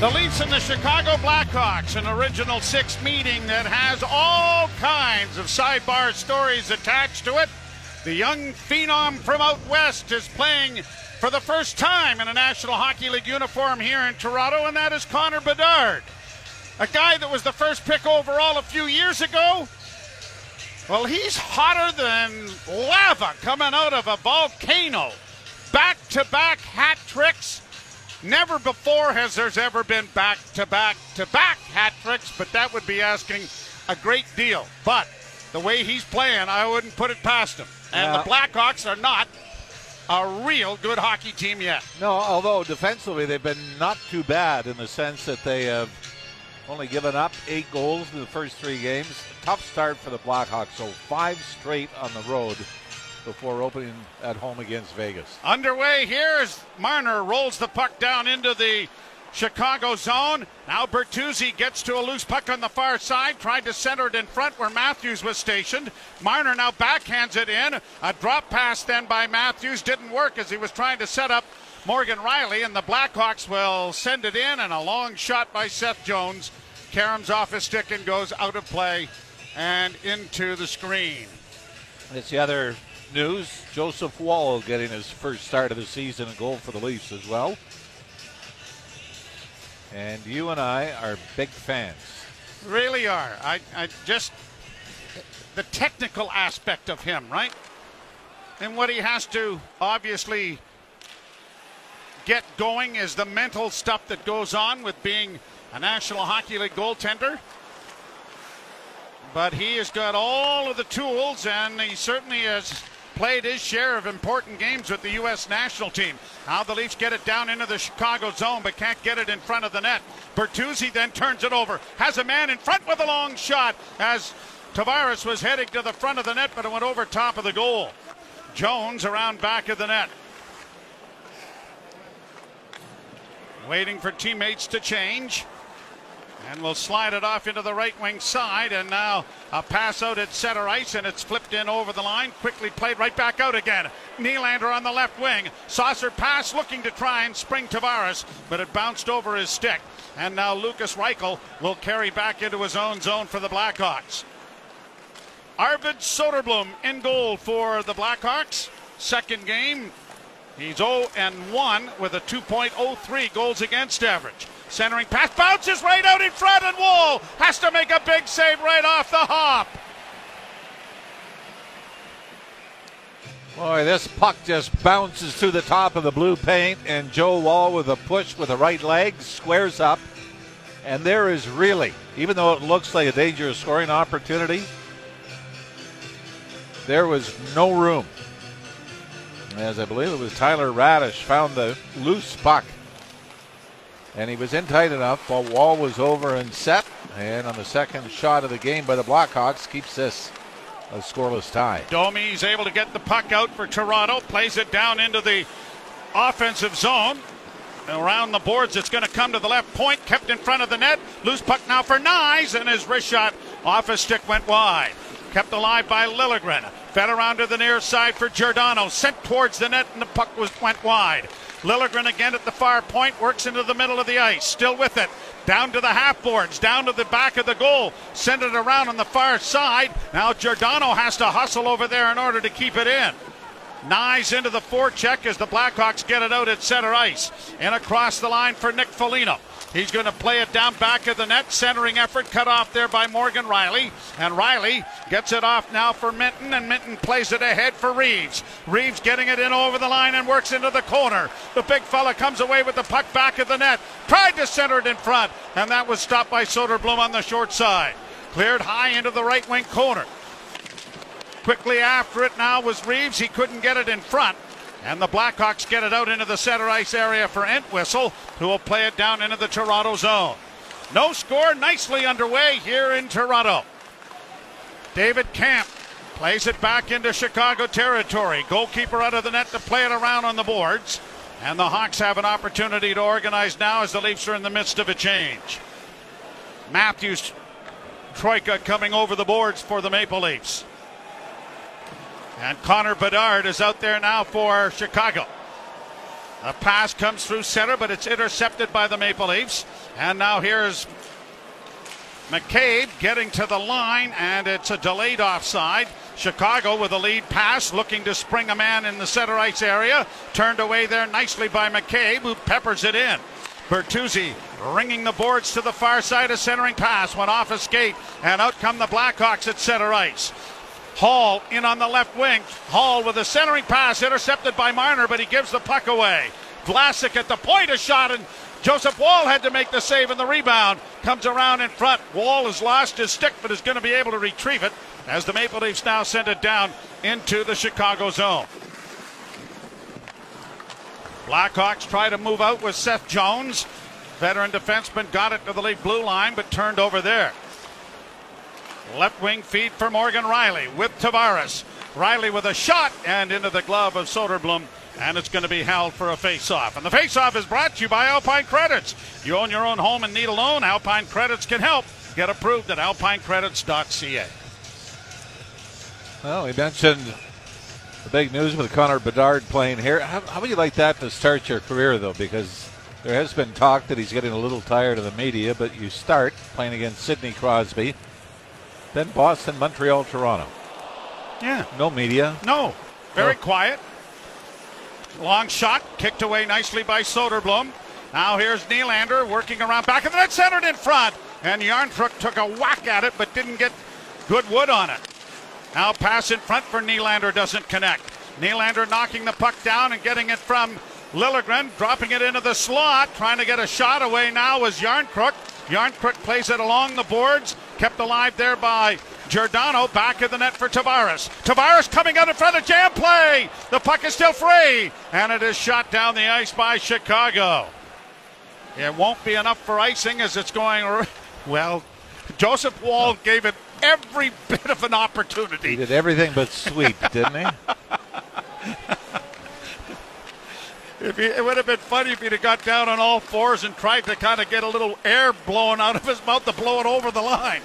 The Leafs and the Chicago Blackhawks, an original six meeting that has all kinds of sidebar stories attached to it. The young phenom from out west is playing for the first time in a National Hockey League uniform here in Toronto, and that is Connor Bedard. A guy that was the first pick overall a few years ago. Well, he's hotter than lava coming out of a volcano. Back to back hat tricks Never before has there's ever been back to back to back hat tricks, but that would be asking a great deal. But the way he's playing, I wouldn't put it past him. And yeah. the Blackhawks are not a real good hockey team yet. No, although defensively they've been not too bad in the sense that they have only given up eight goals in the first three games. Tough start for the Blackhawks, so five straight on the road before opening at home against Vegas. Underway here as Marner rolls the puck down into the Chicago zone. Now Bertuzzi gets to a loose puck on the far side, tried to center it in front where Matthews was stationed. Marner now backhands it in. A drop pass then by Matthews didn't work as he was trying to set up Morgan Rielly, and the Blackhawks will send it in, and a long shot by Seth Jones caroms off his stick and goes out of play and into the screen. It's the other news Joseph Woll getting his first start of the season and goal for the Leafs as well. And you and I are big fans. Really are. I, I just, the technical aspect of him, right? And what he has to obviously get going is the mental stuff that goes on with being a National Hockey League goaltender. But he has got all of the tools, and he certainly has played his share of important games with the U.S. national team. Now the Leafs get it down into the Chicago zone, but can't get it in front of the net. Bertuzzi then turns it over, has a man in front with a long shot as Tavares was heading to the front of the net, but it went over top of the goal. Jones around back of the net. Waiting for teammates to change. And will slide it off into the right wing side. And now a pass out at center ice, and it's flipped in over the line. Quickly played right back out again. Nylander on the left wing. Saucer pass looking to try and spring Tavares, but it bounced over his stick. And now Lukas Reichel will carry back into his own zone for the Blackhawks. Arvid Soderblom in goal for the Blackhawks. Second game. He's 0 and 1 with a 2.03 goals against average. Centering pass bounces right out in front, and Woll has to make a big save right off the hop. Boy, this puck just bounces to the top of the blue paint, and Joe Woll with a push with the right leg squares up. And there is really, even though it looks like a dangerous scoring opportunity, there was no room. As I believe it was Tyler Raddysh found the loose puck and he was in tight enough while Woll was over and set. And on the second shot of the game by the Blackhawks, keeps this a scoreless tie. Domi's able to get the puck out for Toronto, plays it down into the offensive zone. Around the boards, it's going to come to the left point, kept in front of the net. Loose puck now for Knies, and his wrist shot off his stick went wide. Kept alive by Liljegren. Fed around to the near side for Giordano. Sent towards the net, and the puck was went wide. Liljegren again at the far point, works into the middle of the ice, still with it. Down to the half boards, down to the back of the goal, send it around on the far side. Now Giordano has to hustle over there in order to keep it in. Knies into the forecheck as the Blackhawks get it out at center ice. And across the line for Nick Foligno. He's going to play it down back of the net. Centering effort cut off there by Morgan Rielly. And Rielly gets it off now for Minten. and Minten plays it ahead for Reaves. Reaves getting it in over the line and works into the corner. The big fella comes away with the puck back of the net. Tried to center it in front, and that was stopped by Soderblom on the short side. Cleared high into the right wing corner. Quickly after it now was Reaves. He couldn't get it in front. And the Blackhawks get it out into the center ice area for Entwistle, who will play it down into the Toronto zone. No score, nicely underway here in Toronto. David Kämpf plays it back into Chicago territory. Goalkeeper out of the net to play it around on the boards. And the Hawks have an opportunity to organize now as the Leafs are in the midst of a change. Matthews Troika coming over the boards for the Maple Leafs. And Connor Bedard is out there now for Chicago. A pass comes through center, but it's intercepted by the Maple Leafs. And now here's McCabe getting to the line, and it's a delayed offside. Chicago with a lead pass, looking to spring a man in the center ice area. Turned away there nicely by McCabe, who peppers it in. Bertuzzi ringing the boards to the far side. A centering pass went off a skate, and out come the Blackhawks at center ice. Hall in on the left wing. Hall with a centering pass intercepted by Marner, but he gives the puck away. Vlasic at the point, a shot, and Joseph Woll had to make the save, and the rebound comes around in front. Woll has lost his stick, but is going to be able to retrieve it as the Maple Leafs now send it down into the Chicago zone. Blackhawks try to move out with Seth Jones. Veteran defenseman got it to the Leaf blue line, but turned over there. Left wing feed for Morgan Rielly with Tavares. Rielly with a shot and into the glove of Soderblom and it's going to be held for a face-off. And the face-off is brought to you by Alpine Credits. You own your own home and need a loan? Alpine Credits can help. Get approved at alpinecredits.ca. Well, we mentioned the big news with Connor Bedard playing here. How, how would you like that to start your career, though? Because there has been talk that he's getting a little tired of the media, but you start playing against Sidney Crosby, then Boston, Montreal, Toronto. Yeah. No media. No. Very no. quiet. Long shot, kicked away nicely by Soderblom. Now here's Nylander working around back of the net, centered in front. And Järnkrok took a whack at it, but didn't get good wood on it. Now pass in front for Nylander doesn't connect. Nylander knocking the puck down and getting it from Liljegren, dropping it into the slot, trying to get a shot away now was Järnkrok. Järnkrok plays it along the boards, kept alive there by Giordano back of the net for Tavares. Tavares coming out in front of jam play. The puck is still free, and it is shot down the ice by Chicago. It won't be enough for icing as it's going. Well, Joseph Woll gave it every bit of an opportunity. He did everything but sweep, didn't he? If he, it would have been funny if he'd have got down on all fours and tried to kind of get a little air blowing out of his mouth to blow it over the line.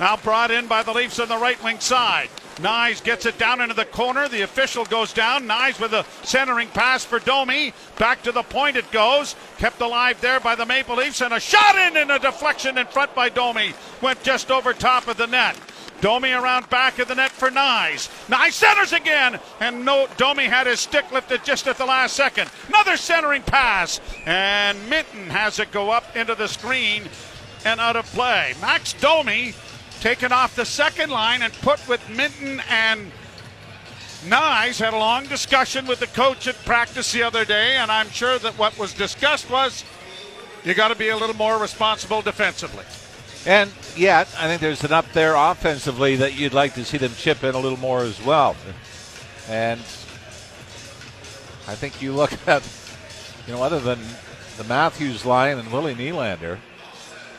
Now brought in by the Leafs on the right wing side. Knies gets it down into the corner. The official goes down. Knies with a centering pass for Domi. Back to the point it goes. Kept alive there by the Maple Leafs and a shot in and a deflection in front by Domi. Went just over top of the net. Domi around back of the net for Knies. Knies centers again, and no, Domi had his stick lifted just at the last second. Another centering pass, and Minten has it go up into the screen and out of play. Max Domi taken off the second line and put with Minten and Knies had a long discussion with the coach at practice the other day, and I'm sure that what was discussed was you got to be a little more responsible defensively. And yet, I think there's an up there offensively that you'd like to see them chip in a little more as well. And I think you look at, you know, other than the Matthews line and Willie Nylander,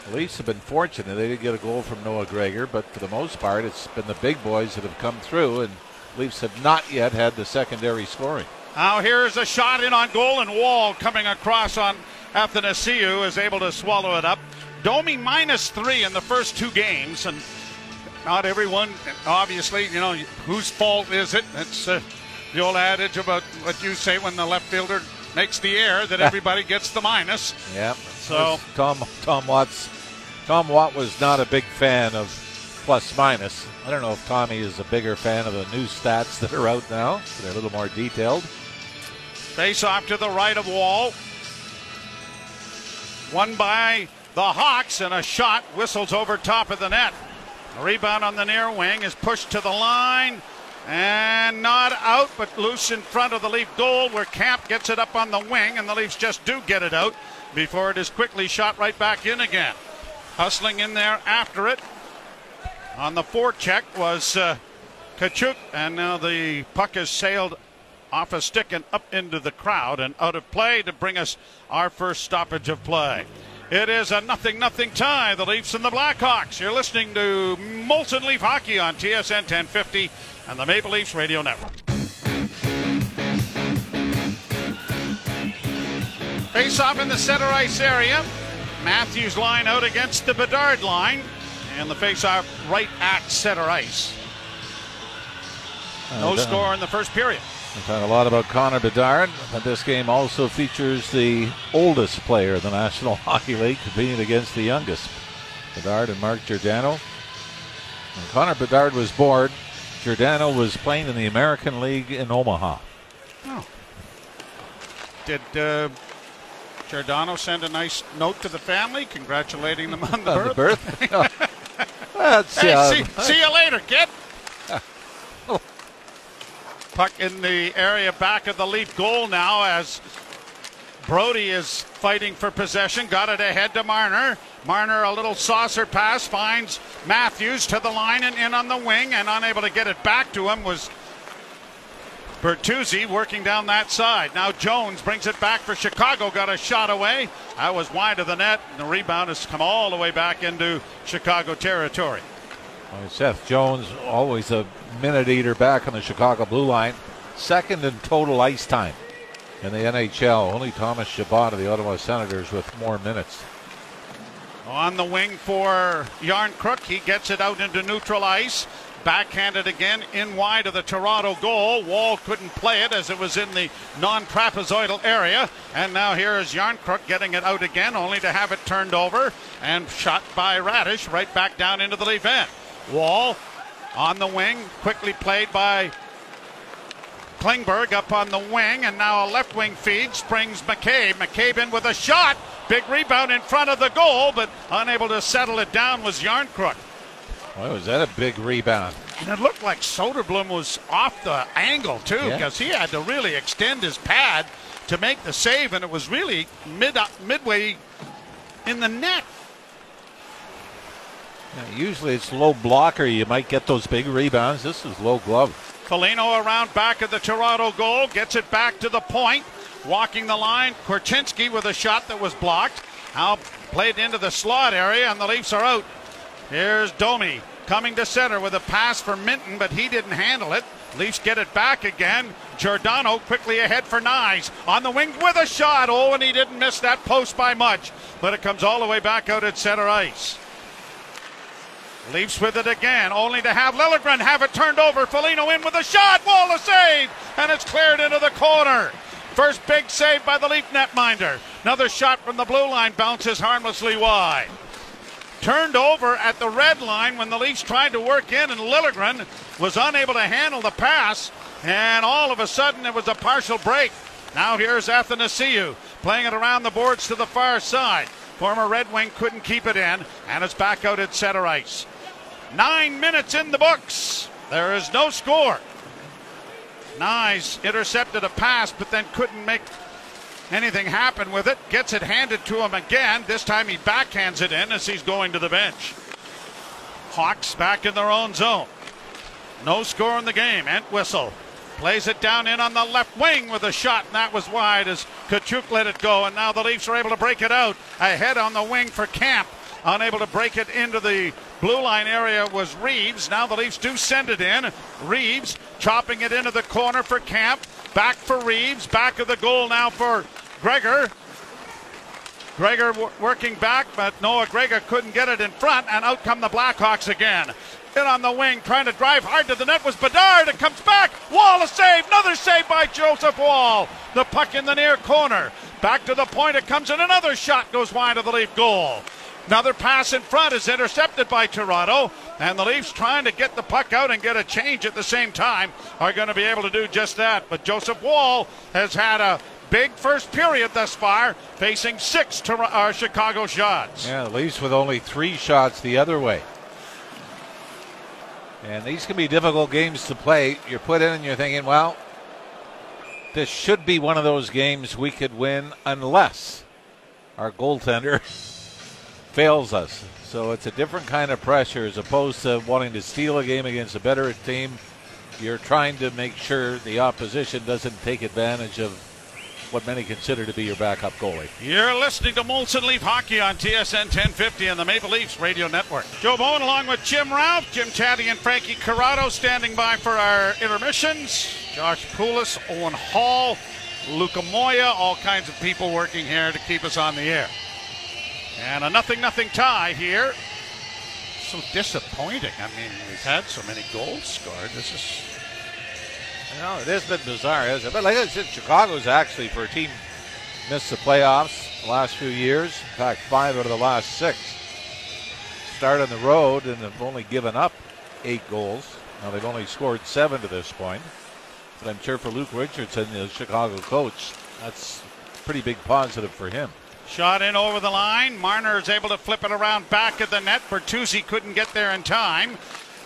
the Leafs have been fortunate. They did get a goal from Noah Gregor, but for the most part, it's been the big boys that have come through, and Leafs have not yet had the secondary scoring. Now here's a shot in on goal, and Woll coming across on Athanasiou is able to swallow it up. Domi minus three in the first two games, and not everyone, obviously, you know, whose fault is it? It's uh, the old adage about what you say when the left fielder makes the air that everybody gets the minus. Yep. So Tom Tom Watts Tom Watt was not a big fan of plus minus. I don't know if Tommy is a bigger fan of the new stats that are out now. They're a little more detailed. Face off to the right of Woll. One by the Hawks, and a shot whistles over top of the net. A rebound on the near wing is pushed to the line and not out, but loose in front of the Leaf goal where Kämpf gets it up on the wing, and the Leafs just do get it out before it is quickly shot right back in again. Hustling in there after it. On the forecheck was uh, Katchouk, and now the puck has sailed off a stick and up into the crowd and out of play to bring us our first stoppage of play. It is a nothing nothing tie. The Leafs and the Blackhawks. You're listening to Molson Leaf Hockey on TSN 1050 and the Maple Leafs Radio Network. Face off in the center ice area. Matthews line out against the Bedard line. And the face off right at center ice. No uh, score in the first period. We talk a lot about Connor Bedard, but this game also features the oldest player in the National Hockey League competing against the youngest. Bedard and Mark Giordano. When Connor Bedard was born, Giordano was playing in the American League in Omaha. Oh. Did uh, Giordano send a nice note to the family congratulating them on the On birth? the birth? That's, Hey, uh, see, see you later, kid. Puck in the area back of the Leaf goal now as Brodie is fighting for possession. Got it ahead to Marner. Marner, a little saucer pass, finds Matthews to the line and in on the wing, and unable to get it back to him was Bertuzzi working down that side. Now Jones brings it back for Chicago. Got a shot away. That was wide of the net. And the rebound has come all the way back into Chicago territory. Seth Jones, always a minute eater back on the Chicago blue line. Second in total ice time in the NHL. Only Thomas Chabot of the Ottawa Senators with more minutes. On the wing for Järnkrok. He gets it out into neutral ice. Backhanded again in wide of the Toronto goal. Woll couldn't play it as it was in the non trapezoidal area. And now here is Järnkrok getting it out again, only to have it turned over and shot by Raddysh right back down into the leaf end. Wall on the wing, quickly played by Klingberg up on the wing, and now a left wing feed springs McCabe. McCabe in with a shot. Big rebound in front of the goal, but unable to settle it down was Järnkrok. Boy, was that a big rebound. And it looked like Soderblom was off the angle, too, Yeah. because he had to really extend his pad to make the save, and it was really mid midway in the net. Usually it's low blocker. You might get those big rebounds. This is low glove. Foligno around back of the Toronto goal, gets it back to the point, walking the line. Korchinski with a shot that was blocked. Now played into the slot area, and the Leafs are out. Here's Domi coming to center with a pass for Minten, but he didn't handle it. Leafs get it back again. Giordano quickly ahead for Knies. On the wing with a shot. Oh, and he didn't miss that post by much, but it comes all the way back out at center ice. Leafs with it again, only to have Liljegren have it turned over. Foligno in with a shot. Woll a save, and it's cleared into the corner. First big save by the Leaf netminder. Another shot from the blue line bounces harmlessly wide. Turned over at the red line when the Leafs tried to work in, and Liljegren was unable to handle the pass. And all of a sudden, it was a partial break. Now here's Athanasiou playing it around the boards to the far side. Former Red Wing couldn't keep it in, and it's back out at center ice. Nine minutes in the books. There is no score. Knies intercepted a pass, but then couldn't make anything happen with it. Gets it handed to him again. This time he backhands it in as he's going to the bench. Hawks back in their own zone. No score in the game. Entwistle plays it down in on the left wing with a shot, and that was wide as Katchouk let it go. And now the Leafs are able to break it out. Ahead on the wing for Kämpf. Unable to break it into the blue line area was Reaves. Now the Leafs do send it in. Reaves chopping it into the corner for Kämpf. Back for Reaves. Back of the goal now for Gregor. Gregor w- working back, but Noah Gregor couldn't get it in front, and out come the Blackhawks again. In on the wing, trying to drive hard to the net was Bedard. It comes back. Woll a save. Another save by Joseph Woll. The puck in the near corner. Back to the point it comes, and another shot goes wide of the Leaf goal. Another pass in front is intercepted by Toronto, and the Leafs trying to get the puck out and get a change at the same time are going to be able to do just that. But Joseph Woll has had a big first period thus far, facing six Tor- uh, Chicago shots. Yeah, the Leafs with only three shots the other way. And these can be difficult games to play. You're put in and you're thinking, well, this should be one of those games we could win unless our goaltender fails us. So it's a different kind of pressure as opposed to wanting to steal a game against a better team. You're trying to make sure the opposition doesn't take advantage of what many consider to be your backup goalie. You're listening to Molson Leaf Hockey on TSN 1050 and the Maple Leafs Radio Network. Joe Bowen along with Jim Ralph, Jim Tatti, and Frankie Corrado standing by for our intermissions. Josh Poulis, Owen Hall, Luca Moya, all kinds of people working here to keep us on the air. And a nothing nothing tie here. So disappointing. I mean, we've had so many goals scored. This is know, it is a bit bizarre, isn't it? But like I said, Chicago's actually, for a team missed the playoffs the last few years, in fact, five out of the last six. Start on the road and have only given up eight goals. Now they've only scored seven to this point. But I'm sure for Luke Richardson, the Chicago coach, that's pretty big positive for him. Shot in over the line. Marner is able to flip it around back of the net. Bertuzzi couldn't get there in time.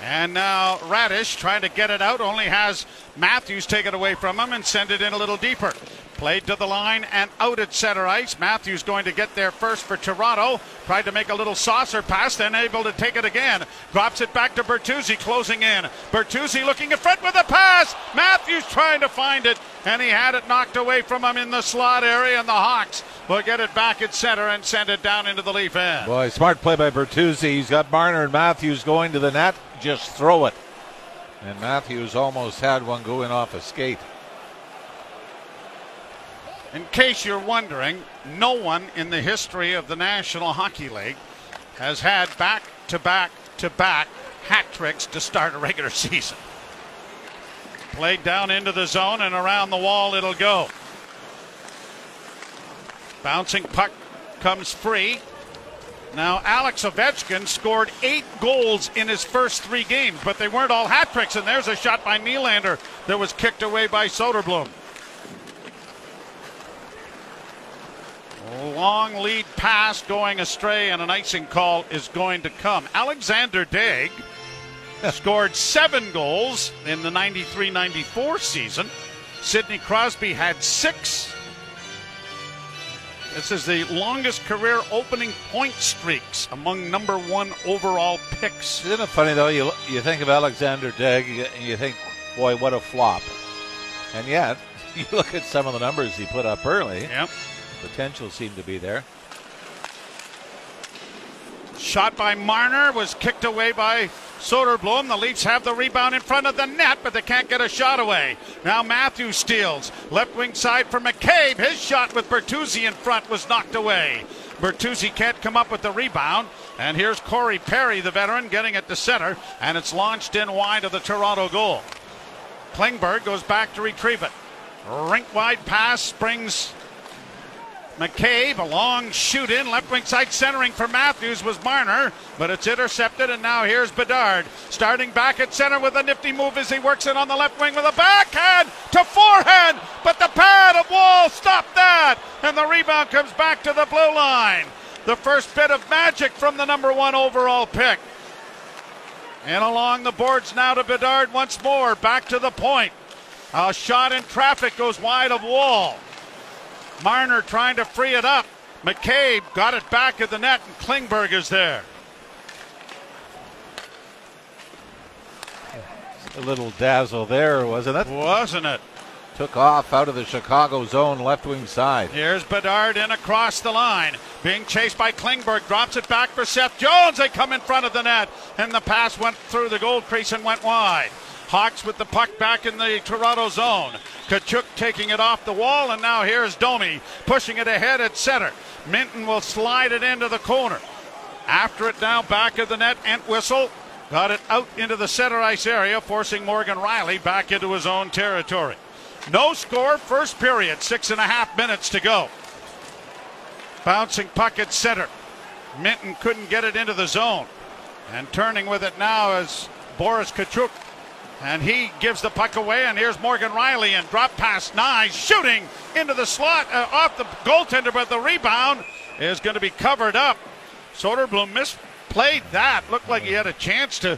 And now Raddysh trying to get it out, only has Matthews take it away from him and send it in a little deeper. Played to the line and out at center ice. Matthews going to get there first for Toronto. Tried to make a little saucer pass, then able to take it again. Drops it back to Bertuzzi, closing in. Bertuzzi looking in front with a pass. Matthews trying to find it, and he had it knocked away from him in the slot area, and the Hawks will get it back at center and send it down into the leaf end. Boy, smart play by Bertuzzi. He's got Marner and Matthews going to the net. Just throw it. And Matthews almost had one going off a skate. In case you're wondering, no one in the history of the National Hockey League has had back to back to back hat tricks to start a regular season. Played down into the zone and around the wall it'll go. Bouncing puck comes free. Now, Alex Ovechkin scored eight goals in his first three games, but they weren't all hat tricks. And there's a shot by Nylander that was kicked away by Soderblom. Long lead pass going astray, and an icing call is going to come. Alexander Daigle scored seven goals in the 93 94 season. Sidney Crosby had six. This is the longest career opening point streaks among number one overall picks. Isn't it funny though? You you think of Alexander Daigle and you think, boy, what a flop. And yet, you look at some of the numbers he put up early. Yep. Potential seemed to be there. Shot by Marner was kicked away by Soderblom. The Leafs have the rebound in front of the net, but they can't get a shot away. Now Matthews steals. Left wing side for McCabe. His shot with Bertuzzi in front was knocked away. Bertuzzi can't come up with the rebound. And here's Corey Perry, the veteran, getting it to center, and it's launched in wide of the Toronto goal. Klingberg goes back to retrieve it. Rink wide pass springs McCabe, a long shoot in, left wing side centering for Matthews was Marner, but it's intercepted, and now here's Bedard starting back at center with a nifty move as he works it on the left wing with a backhand to forehand, but the pad of Woll stopped that, and the rebound comes back to the blue line. The first bit of magic from the number one overall pick. And along the boards now to Bedard once more, back to the point. A shot in traffic goes wide of Woll. Marner trying to free it up. McCabe got it back at the net, and Klingberg is there. A little dazzle there, wasn't it? Wasn't it? Took off out of the Chicago zone, left wing side. Here's Bedard in across the line. Being chased by Klingberg. Drops it back for Seth Jones. They come in front of the net. And the pass went through the goal crease and went wide. Hawks with the puck back in the Toronto zone. Katchouk taking it off the wall, and now here's Domi pushing it ahead at center. Minten will slide it into the corner. After it now back of the net, Entwistle got it out into the center ice area, forcing Morgan Rielly back into his own territory. No score, first period, six and a half minutes to go. Bouncing puck at center. Minten couldn't get it into the zone. And turning with it now is Boris Katchouk. And he gives the puck away, and here's Morgan Rielly and drop pass Knies shooting into the slot uh, off the goaltender, but the rebound is going to be covered up. Soderblom misplayed that. Looked like he had a chance to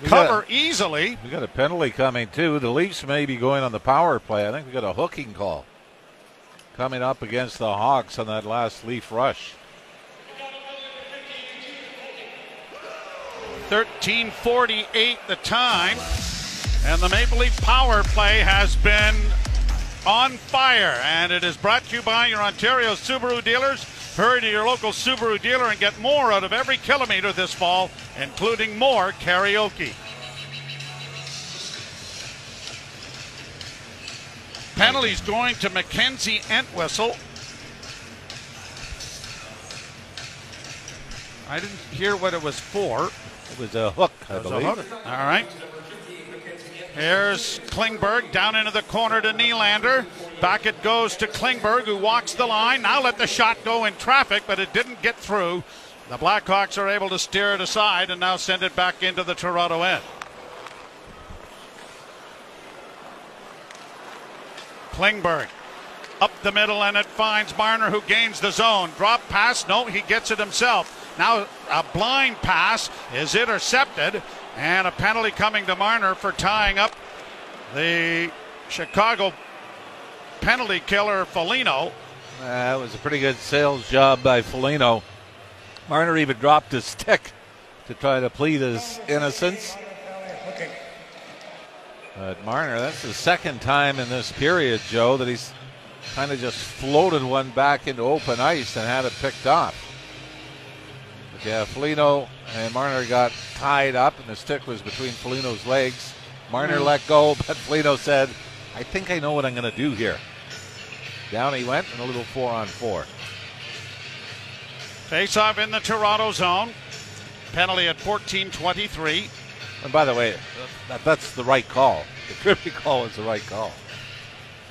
We cover got- easily. We got a penalty coming too. The Leafs may be going on the power play. I think we got a hooking call coming up against the Hawks on that last Leaf rush. 13:48 the time, and the Maple Leaf power play has been on fire. And it is brought to you by your Ontario Subaru dealers. Hurry to your local Subaru dealer and get more out of every kilometer this fall, including more karaoke. Penalties going to Mackenzie Entwistle. I didn't hear what it was for. It was a hook, I was believe. hook. All right. Here's Klingberg down into the corner to Nylander. Back it goes to Klingberg, who walks the line. Now let the shot go in traffic, but it didn't get through. The Blackhawks are able to steer it aside and now send it back into the Toronto end. Klingberg up the middle and it finds Marner who gains the zone. Drop pass, no, he gets it himself. Now a blind pass is intercepted and a penalty coming to Marner for tying up the Chicago penalty killer Foligno. That was a pretty good sales job by Foligno. Marner even dropped his stick to try to plead his innocence. But Marner, that's the second time in this period, Joe, that he's kind of just floated one back into open ice and had it picked off. Yeah, uh, Foligno and Marner got tied up, and the stick was between Foligno's legs. Marner hmm. let go, but Foligno said, I think I know what I'm going to do here. Down he went, and a little four on four. Face off in the Toronto zone. Penalty at 14:23. And by the way, that, that's the right call. The trippy call is the right call.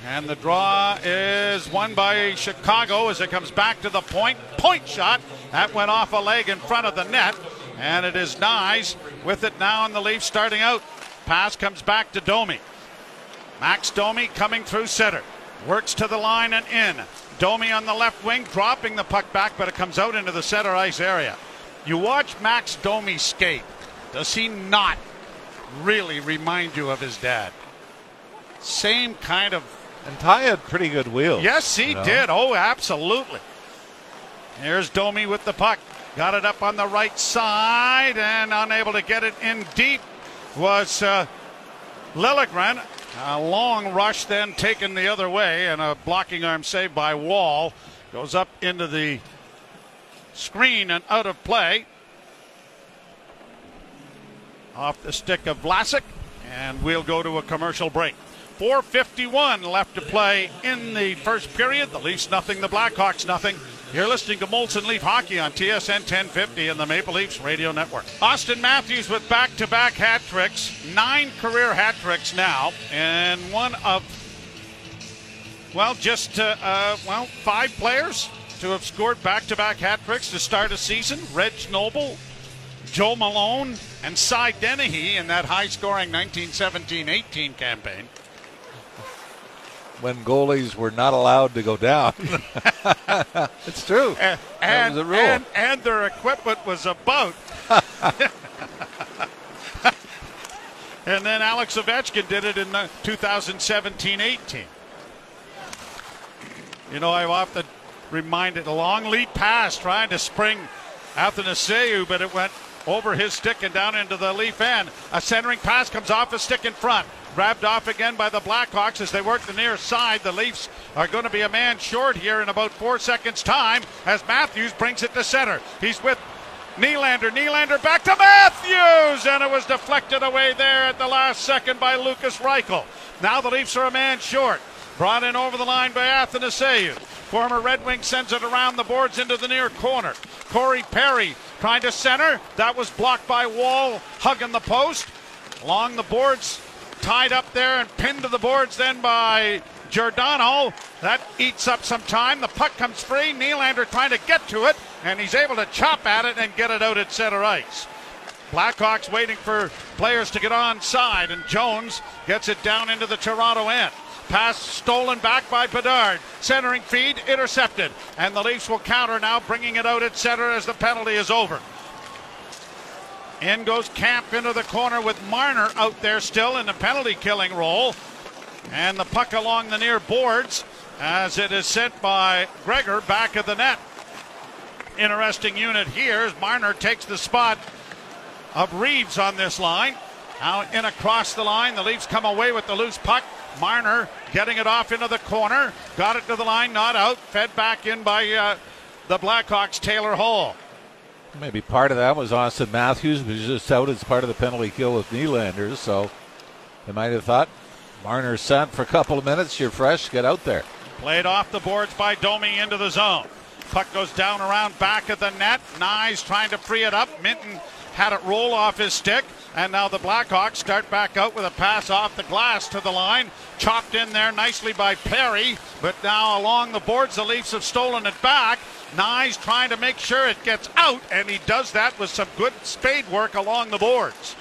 And the draw is won by Chicago as it comes back to the point. Point shot. That went off a leg in front of the net. And it is Knies with it now, and the Leafs starting out. Pass comes back to Domi. Max Domi coming through center. Works to the line and in. Domi on the left wing, dropping the puck back, but it comes out into the center ice area. You watch Max Domi skate. Does he not really remind you of his dad? Same kind of and Ty had pretty good wheels. Yes, he you know? did. Oh, absolutely. Here's Domi with the puck. Got it up on the right side and unable to get it in deep was uh, Liljegren. A long rush then taken the other way and a blocking arm save by Woll. Goes up into the screen and out of play. Off the stick of Vlasic. And we'll go to a commercial break. 4.51 left to play in the first period. The Leafs nothing, the Blackhawks nothing. You're listening to Molson Leaf Hockey on TSN 1050 and the Maple Leafs Radio Network. Auston Matthews with back to back hat tricks, nine career hat tricks now, and one of, well, just, uh, uh, well, five players to have scored back to back hat tricks to start a season. Reg Noble, Joe Malone, and Cy Denneny in that high scoring 1917 18 campaign when goalies were not allowed to go down. it's true. And, and, and, and their equipment was about. and then Alex Ovechkin did it in 2017-18. You know, I've often reminded a long lead pass trying to spring Athanasiou, but it went over his stick and down into the Leaf end. A centering pass comes off the stick in front. Grabbed off again by the Blackhawks as they work the near side. The Leafs are going to be a man short here in about four seconds' time as Matthews brings it to center. He's with Nylander. Nylander back to Matthews, and it was deflected away there at the last second by Lukas Reichel. Now the Leafs are a man short. Brought in over the line by Athanasiou. Former Red Wing sends it around the boards into the near corner. Corey Perry trying to center. That was blocked by Woll, hugging the post. Along the boards, tied up there and pinned to the boards then by Giordano. That eats up some time. The puck comes free. Nylander trying to get to it, and he's able to chop at it and get it out at center ice. Blackhawks waiting for players to get on side, and Jones gets it down into the Toronto end. Pass stolen back by Bedard. Centering feed intercepted. And the Leafs will counter now, bringing it out at center as the penalty is over. In goes Kämpf into the corner with Marner out there still in the penalty killing role. And the puck along the near boards as it is sent by Gregor back of the net. Interesting unit here as Marner takes the spot of Reaves on this line. Now in across the line, the Leafs come away with the loose puck. Marner getting it off into the corner, got it to the line, not out, fed back in by uh, the Blackhawks' Taylor Hall. Maybe part of that was Auston Matthews was just out as part of the penalty kill with Nylander, so they might have thought Marner sent for a couple of minutes. You're fresh, get out there. Played off the boards by Domi into the zone. Puck goes down around back of the net. Knies trying to free it up. Minten had it roll off his stick. And now the Blackhawks start back out with a pass off the glass to the line. Chopped in there nicely by Perry. But now along the boards, the Leafs have stolen it back. Knies trying to make sure it gets out, and he does that with some good spade work along the boards.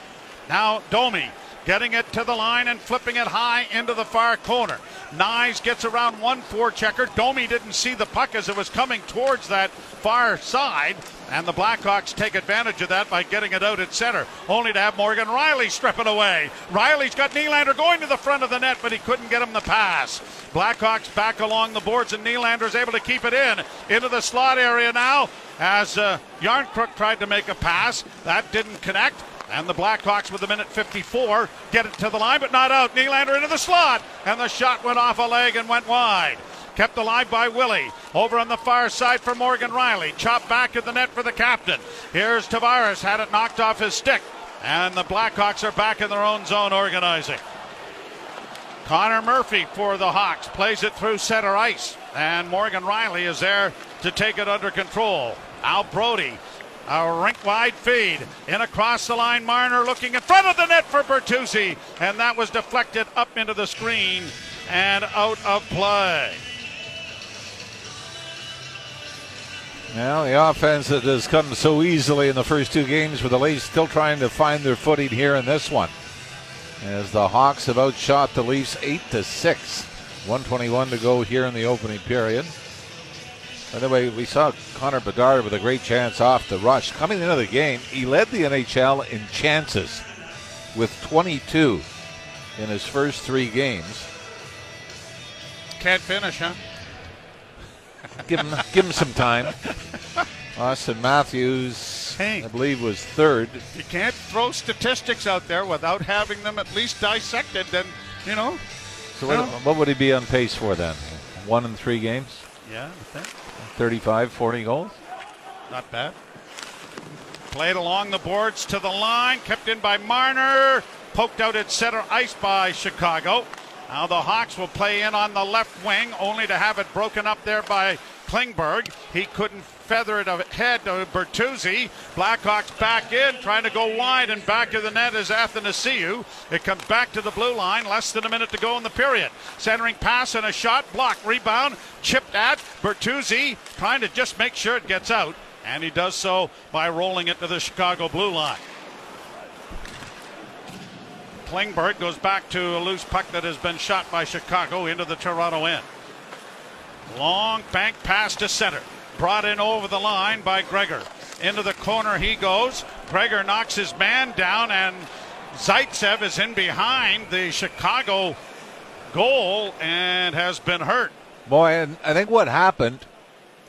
Now Domi getting it to the line and flipping it high into the far corner. Knies gets around one four checker. Domi didn't see the puck as it was coming towards that far side, and the Blackhawks take advantage of that by getting it out at center, only to have Morgan Rielly strip it away. Rielly's got Nylander going to the front of the net, but he couldn't get him the pass. Blackhawks back along the boards, and Nylander's able to keep it in into the slot area now as uh, Järnkrok tried to make a pass. That didn't connect. And the Blackhawks with a minute 54 get it to the line, but not out. Nylander into the slot, and the shot went off a leg and went wide. Kept alive by Willie. Over on the far side for Morgan Rielly. Chopped back at the net for the captain. Here's Tavares, had it knocked off his stick. And the Blackhawks are back in their own zone organizing. Connor Murphy for the Hawks plays it through center ice. And Morgan Rielly is there to take it under control. Al Brodie a rink wide feed. In across the line, Marner looking in front of the net for Bertuzzi. And that was deflected up into the screen and out of play. Well, the offense that has come so easily in the first two games, for the Leafs still trying to find their footing here in this one. As the Hawks have outshot the Leafs 8 to 6. 121 to go here in the opening period. By the way, we saw Connor Bedard with a great chance off the rush. Coming into the game, he led the NHL in chances with 22 in his first three games. Can't finish, huh? Give him, give him some time. Auston Matthews, hey, I believe, was third. You can't throw statistics out there without having them at least dissected. Then you know. So what, what would he be on pace for then? One in three games. Yeah, I think. 35, 40 goals. Not bad. Played along the boards to the line, kept in by Marner, poked out at center ice by Chicago. Now the Hawks will play in on the left wing, only to have it broken up there by Klingberg. He couldn't feather it ahead to Bertuzzi. Blackhawks back in, trying to go wide, and back of the net is Athanasiou. It comes back to the blue line, less than a minute to go in the period. Centering pass and a shot, block, rebound, chipped at Bertuzzi, trying to just make sure it gets out, and he does so by rolling it to the Chicago blue line. Klingberg goes back to a loose puck that has been shot by Chicago into the Toronto end. Long bank pass to center. Brought in over the line by Gregor. Into the corner he goes. Gregor knocks his man down, and Zaitsev is in behind the Chicago goal and has been hurt. Boy, and I think what happened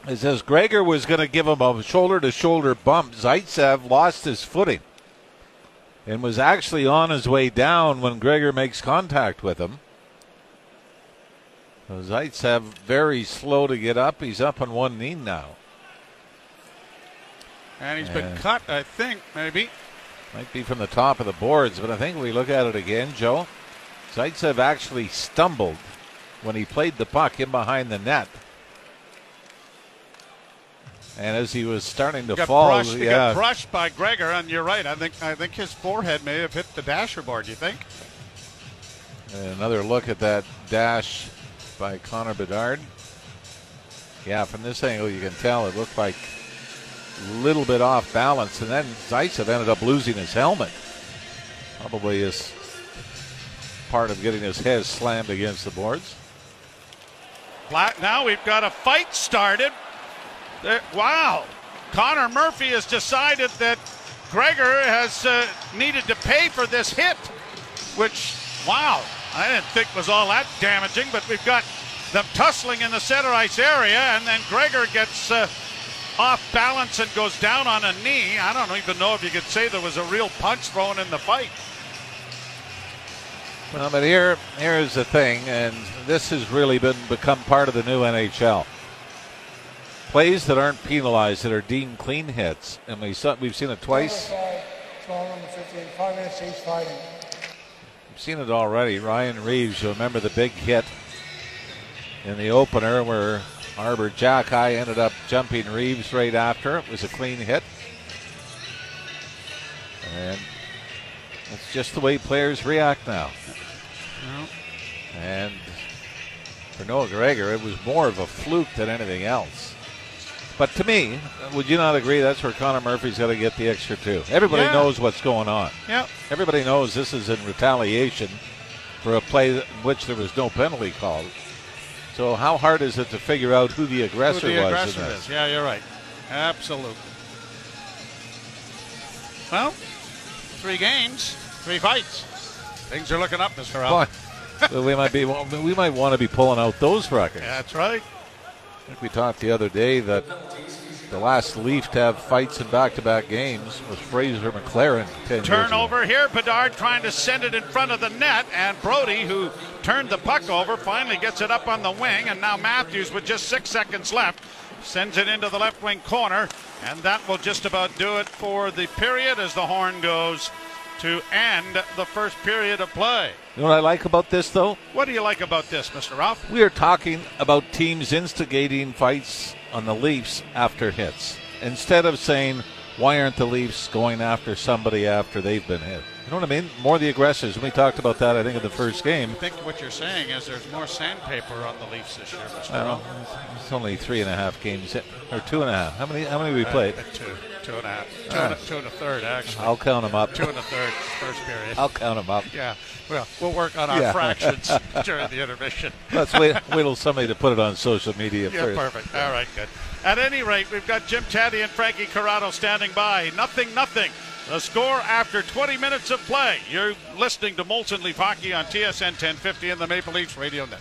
is as Gregor was going to give him a shoulder to shoulder bump, Zaitsev lost his footing and was actually on his way down when Gregor makes contact with him. So Zaitsev very slow to get up. He's up on one knee now. And he's been cut, I think, maybe. Might be from the top of the boards, but I think we look at it again, Joe. Zaitsev actually stumbled when he played the puck in behind the net. And as he was starting to got fall, brushed, he yeah, got brushed by Gregor, and you're right. I think I think his forehead may have hit the dasher board. You think? Another look at that dash by Connor Bedard. Yeah, from this angle you can tell it looked like a little bit off balance, and then Zaitsev ended up losing his helmet. Probably is part of getting his head slammed against the boards. Black, now we've got a fight started. There, wow. Connor Murphy has decided that Gregor has uh, needed to pay for this hit, which, wow, I didn't think was all that damaging, but we've got them tussling in the center ice area, and then Gregor gets uh, off balance and goes down on a knee. I don't even know if you could say there was a real punch thrown in the fight. Well, but here, here's the thing, and this has really been become part of the new NHL. Plays that aren't penalized that are deemed clean hits, and we saw, we've seen it twice. We've seen it already. Ryan Reaves, you remember the big hit in the opener where Arber Xhekaj ended up jumping Reaves right after. It was a clean hit. And that's just the way players react now. Well, And for Noah Gregor, it was more of a fluke than anything else. But to me, would you not agree that's where Connor Murphy's got to get the extra two? Everybody Yeah. knows what's going on. yeah. Everybody knows this is in retaliation for a play in which there was no penalty called. So how hard is it to figure out who the aggressor Who the was aggressor in this? is. Yeah, you're right. Absolutely. Well, three games, three fights. Things are looking up, Mr. Boy, we might be we might want to be pulling out those records. That's right. I think we talked the other day that the last Leaf to have fights in back-to-back games was Fraser McLaren. 10 years. Turnover here. Bedard trying to send it in front of the net, and Brodie, who turned the puck over, finally gets it up on the wing, and now Matthews, with just six seconds left, sends it into the left wing corner, and that will just about do it for the period as the horn goes to end the first period of play. You know what I like about this, though? What do you like about this, Mr. Ralph? We are talking about teams instigating fights on the Leafs after hits instead of saying, why aren't the Leafs going after somebody after they've been hit? You know what I mean? More the aggressors. We talked about that, I think, in the first game. I think what you're saying is there's more sandpaper on the Leafs this year, Mr. Well, it's only three and a half games, or two and a half. How many? How many we played? Uh, two, two and a half, two, and a, two and a third, actually. I'll count them up. Two and a third, first period. I'll count them up. Yeah, well, we'll work on our Yeah. fractions during the intermission. Let's wait, wait till somebody to put it on social media Yeah, first. perfect. All right, good. At any rate, we've got Jim Tatti and Frankie Corrado standing by. Nothing, nothing. The score after 20 minutes of play. You're listening to Molson Leaf Hockey on TSN 1050 and the Maple Leafs Radio Net.